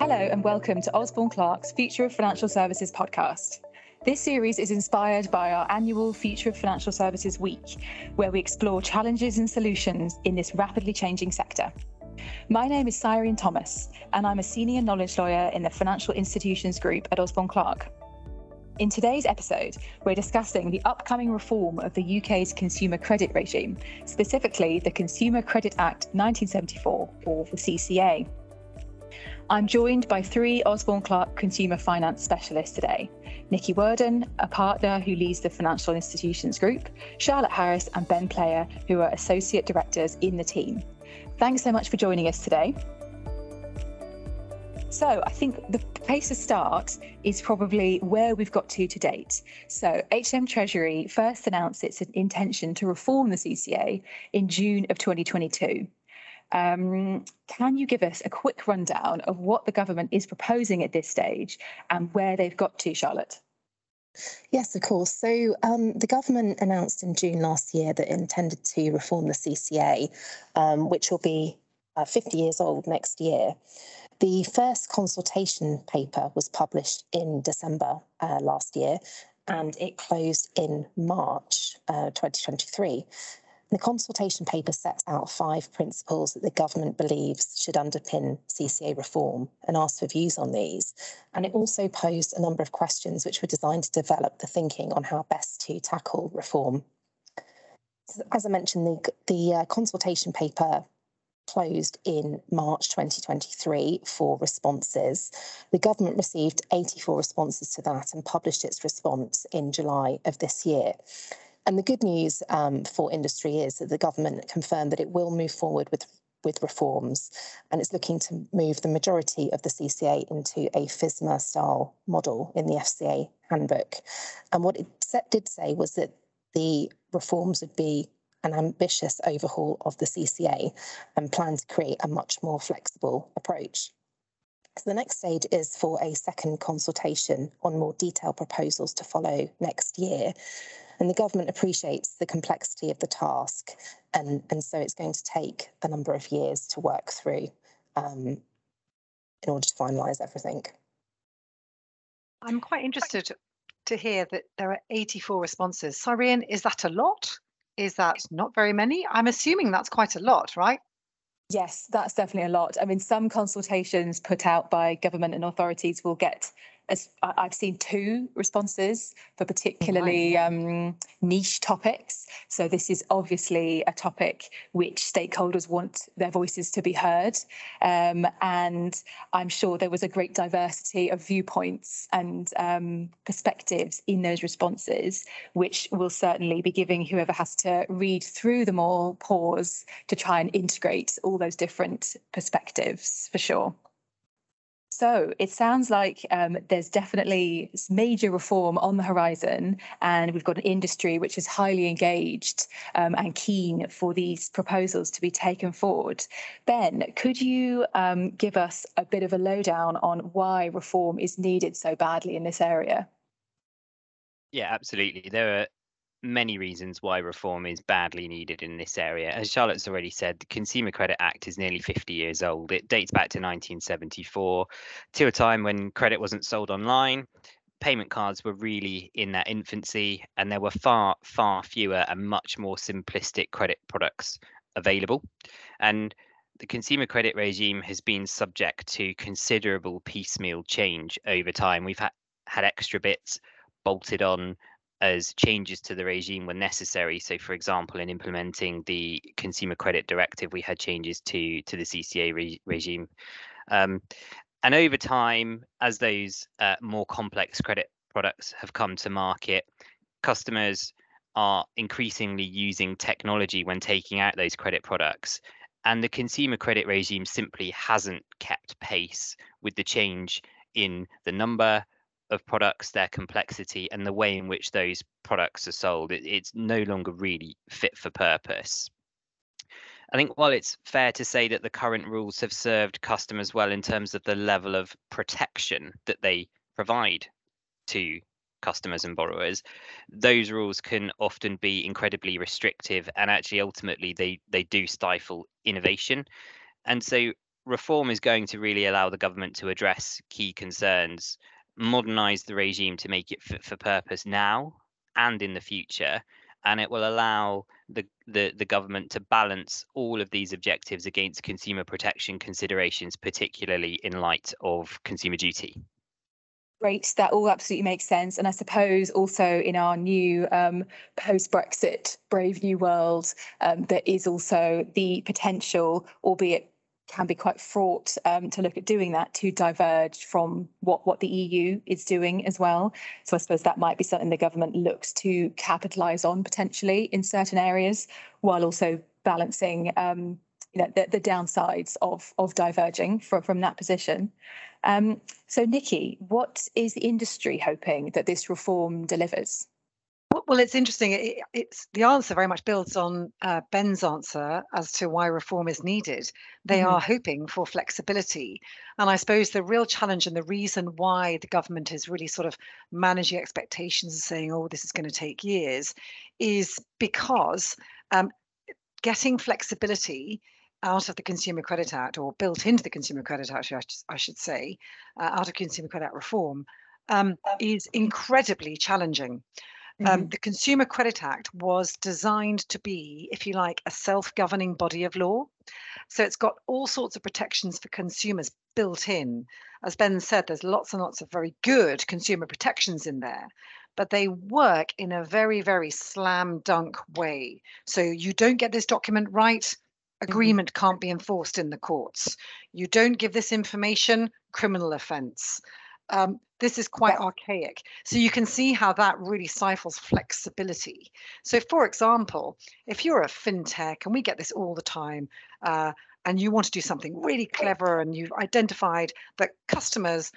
Hello, and welcome to Osborne Clarke's Future of Financial Services podcast. This series is inspired by our annual Future of Financial Services Week, where we explore challenges and solutions in this rapidly changing sector. My name is Seirian Thomas, and I'm a senior knowledge lawyer in the Financial Institutions Group at Osborne Clarke. In today's episode, we're discussing the upcoming reform of the UK's consumer credit regime, specifically the Consumer Credit Act 1974, or the CCA. I'm joined by three Osborne Clarke consumer finance specialists today Nikki Worden, a partner who leads the Financial Institutions Group, Charlotte Harris, and Ben Player, who are associate directors in the team. Thanks so much for joining us today. So, I think the place to start is probably where we've got to to date. So, HM Treasury first announced its intention to reform the CCA in June of 2022. Um, can you give us a quick rundown of what the government is proposing at this stage and where they've got to, Charlotte? Yes, of course. So um, the government announced in June last year that it intended to reform the CCA, um, which will be uh, 50 years old next year. The first consultation paper was published in December uh, last year and it closed in March uh, 2023. The consultation paper sets out five principles that the government believes should underpin CCA reform and asks for views on these. And it also posed a number of questions which were designed to develop the thinking on how best to tackle reform. As I mentioned, the, the uh, consultation paper closed in March 2023 for responses. The government received 84 responses to that and published its response in July of this year. And the good news um, for industry is that the government confirmed that it will move forward with with reforms, and it's looking to move the majority of the CCA into a FISMA style model in the FCA handbook. And what it did say was that the reforms would be an ambitious overhaul of the CCA and plan to create a much more flexible approach. So the next stage is for a second consultation on more detailed proposals to follow next year. And the government appreciates the complexity of the task, and, and so it's going to take a number of years to work through um, in order to finalise everything. I'm quite interested to hear that there are 84 responses. Seirian, is that a lot? Is that not very many? I'm assuming that's quite a lot, right? Yes, that's definitely a lot. I mean, some consultations put out by government and authorities will get as I've seen two responses for particularly um, niche topics. So this is obviously a topic which stakeholders want their voices to be heard, um, and I'm sure there was a great diversity of viewpoints and um, perspectives in those responses, which will certainly be giving whoever has to read through them all pause to try and integrate all those different perspectives for sure. So it sounds like um, there's definitely major reform on the horizon, and we've got an industry which is highly engaged um, and keen for these proposals to be taken forward. Ben, could you um, give us a bit of a lowdown on why reform is needed so badly in this area? Yeah, absolutely. There are many reasons why reform is badly needed in this area. As Charlotte's already said, the Consumer Credit Act is nearly 50 years old. It dates back to 1974, to a time when credit wasn't sold online. Payment cards were really in their infancy, and there were far, far fewer and much more simplistic credit products available. And the consumer credit regime has been subject to considerable piecemeal change over time. We've had, had extra bits bolted on as changes to the regime were necessary. So, for example, in implementing the Consumer Credit Directive, we had changes to to the CCA re- regime. Um, and over time, as those uh, more complex credit products have come to market, customers are increasingly using technology when taking out those credit products. And the consumer credit regime simply hasn't kept pace with the change in the number, of products, their complexity, and the way in which those products are sold, it, it's no longer really fit for purpose. I think while it's fair to say that the current rules have served customers well in terms of the level of protection that they provide to customers and borrowers, those rules can often be incredibly restrictive and actually ultimately they they do stifle innovation. And so reform is going to really allow the government to address key concerns, modernize the regime to make it fit for purpose now and in the future, and it will allow the, the, the government to balance all of these objectives against consumer protection considerations, particularly in light of consumer duty. Great, that all absolutely makes sense. And I suppose also in our new um, post Brexit Brave New World, um, there is also the potential, albeit can be quite fraught um, to look at doing that to diverge from what, what the EU is doing as well. So I suppose that might be something the government looks to capitalise on potentially in certain areas, while also balancing um, you know, the, the downsides of, of diverging from, from that position. Um, so Nikki, what is the industry hoping that this reform delivers? Well, it's interesting. It, it's the answer very much builds on uh, Ben's answer as to why reform is needed. They mm-hmm. are hoping for flexibility, and I suppose the real challenge and the reason why the government is really sort of managing expectations and saying, "Oh, this is going to take years," is because um, getting flexibility out of the Consumer Credit Act, or built into the Consumer Credit Act, I should say, uh, out of Consumer Credit Act reform, um, is incredibly challenging. Um, mm-hmm. the Consumer Credit Act was designed to be, if you like, a self governing body of law. So it's got all sorts of protections for consumers built in. As Ben said, there's lots and lots of very good consumer protections in there, but they work in a very, very slam dunk way. So you don't get this document right, mm-hmm. agreement can't be enforced in the courts. You don't give this information, criminal offense. Um, this is quite archaic. So you can see how that really stifles flexibility. So, for example, if you're a fintech, and we get this all the time, uh, and you want to do something really clever, and you've identified that customers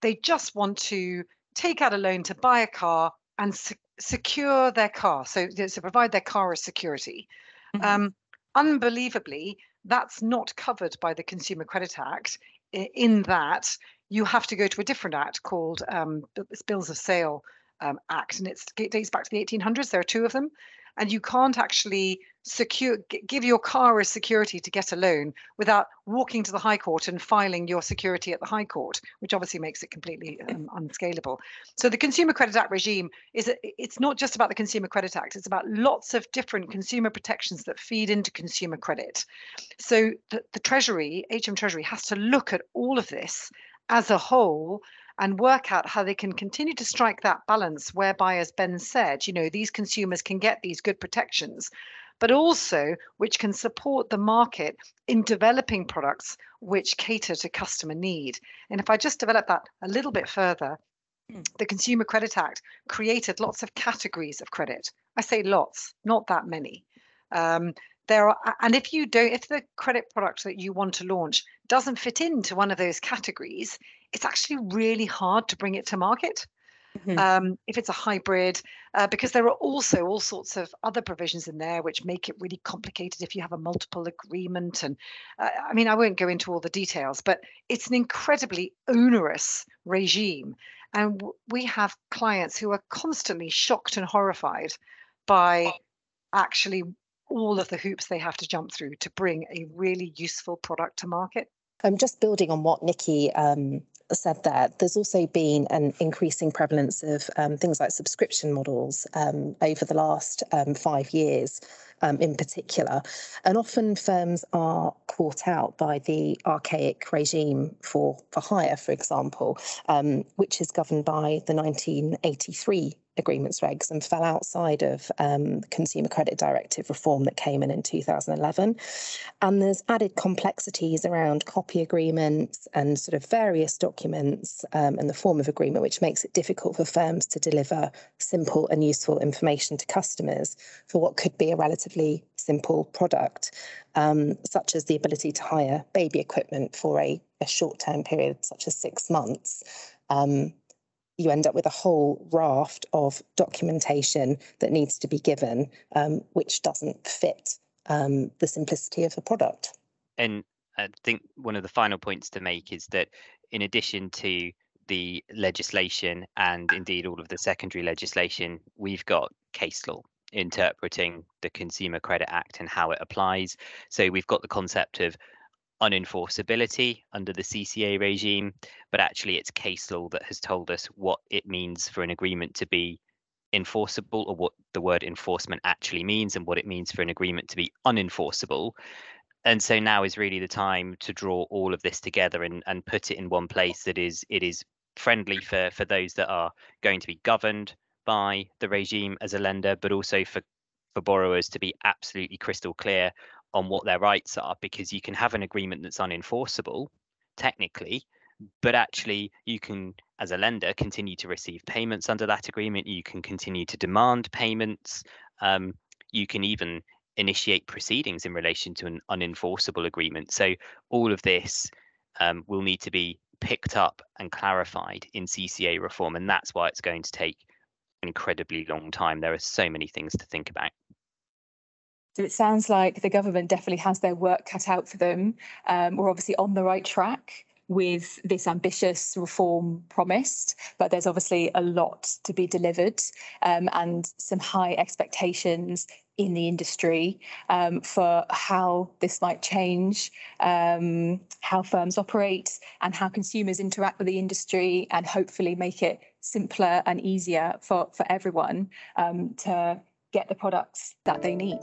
they just want to take out a loan to buy a car and se- secure their car, so to provide their car as security. Mm-hmm. Um, unbelievably, that's not covered by the Consumer Credit Act in that you have to go to a different act called um, the Bills of Sale um, Act, and it dates back to the 1800s. There are two of them, and you can't actually secure give your car as security to get a loan without walking to the High Court and filing your security at the High Court, which obviously makes it completely um, unscalable. So the Consumer Credit Act regime is it's not just about the Consumer Credit Act; it's about lots of different consumer protections that feed into consumer credit. So the, the Treasury, HM Treasury, has to look at all of this as a whole and work out how they can continue to strike that balance whereby as ben said you know these consumers can get these good protections but also which can support the market in developing products which cater to customer need. And if i just develop that a little bit further hmm. the consumer credit act created lots of categories of credit. I say lots not that many. Um, there are and if you don't if the credit product that you want to launch doesn't fit into one of those categories it's actually really hard to bring it to market mm-hmm. um, if it's a hybrid uh, because there are also all sorts of other provisions in there which make it really complicated if you have a multiple agreement and uh, i mean i won't go into all the details but it's an incredibly onerous regime and w- we have clients who are constantly shocked and horrified by actually all of the hoops they have to jump through to bring a really useful product to market. I'm just building on what Nikki um, said there. There's also been an increasing prevalence of um, things like subscription models um, over the last um, five years. Um, in particular. And often firms are caught out by the archaic regime for, for hire, for example, um, which is governed by the 1983 agreements regs and fell outside of um, Consumer Credit Directive reform that came in in 2011. And there's added complexities around copy agreements and sort of various documents um, and the form of agreement, which makes it difficult for firms to deliver simple and useful information to customers for what could be a relatively simple product, um, such as the ability to hire baby equipment for a, a short term period, such as six months. Um, you end up with a whole raft of documentation that needs to be given, um, which doesn't fit um, the simplicity of the product. And I think one of the final points to make is that in addition to the legislation and indeed all of the secondary legislation, we've got case law interpreting the Consumer Credit Act and how it applies. So we've got the concept of unenforceability under the CCA regime, but actually it's case law that has told us what it means for an agreement to be enforceable or what the word enforcement actually means and what it means for an agreement to be unenforceable. And so now is really the time to draw all of this together and, and put it in one place that is it is friendly for, for those that are going to be governed by the regime as a lender, but also for, for borrowers to be absolutely crystal clear on what their rights are, because you can have an agreement that's unenforceable, technically, but actually you can, as a lender, continue to receive payments under that agreement. You can continue to demand payments. Um, you can even initiate proceedings in relation to an unenforceable agreement. So all of this um, will need to be picked up and clarified in CCA reform, and that's why it's going to take incredibly long time. There are so many things to think about. So it sounds like the government definitely has their work cut out for them. Um, we're obviously on the right track with this ambitious reform promised, but there's obviously a lot to be delivered um, and some high expectations in the industry um, for how this might change, um, how firms operate, and how consumers interact with the industry, and hopefully make it simpler and easier for, for everyone um, to get the products that they need.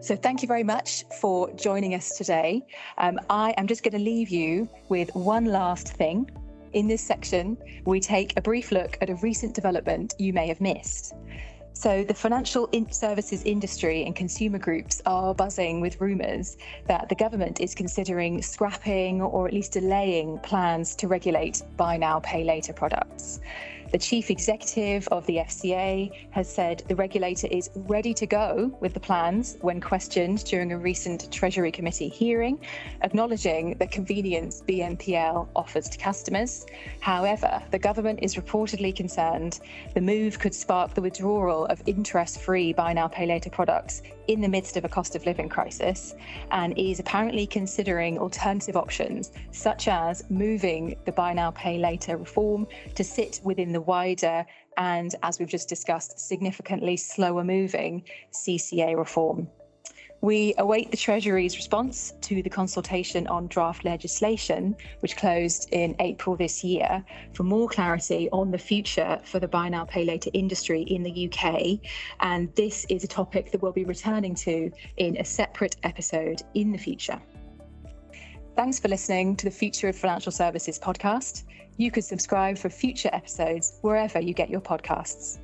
So thank you very much for joining us today. Um, I am just going to leave you with one last thing. In this section, we take a brief look at a recent development you may have missed. So, the financial in- services industry and consumer groups are buzzing with rumours that the government is considering scrapping or at least delaying plans to regulate buy now, pay later products. The chief executive of the FCA has said the regulator is ready to go with the plans when questioned during a recent Treasury Committee hearing, acknowledging the convenience BNPL offers to customers. However, the government is reportedly concerned the move could spark the withdrawal of interest free buy now, pay later products in the midst of a cost of living crisis and is apparently considering alternative options, such as moving the buy now, pay later reform to sit within the wider and, as we've just discussed, significantly slower moving CCA reform. We await the Treasury's response to the consultation on draft legislation, which closed in April this year, for more clarity on the future for the buy now, pay later industry in the UK. And this is a topic that we'll be returning to in a separate episode in the future. Thanks for listening to the Future of Financial Services podcast. You can subscribe for future episodes wherever you get your podcasts.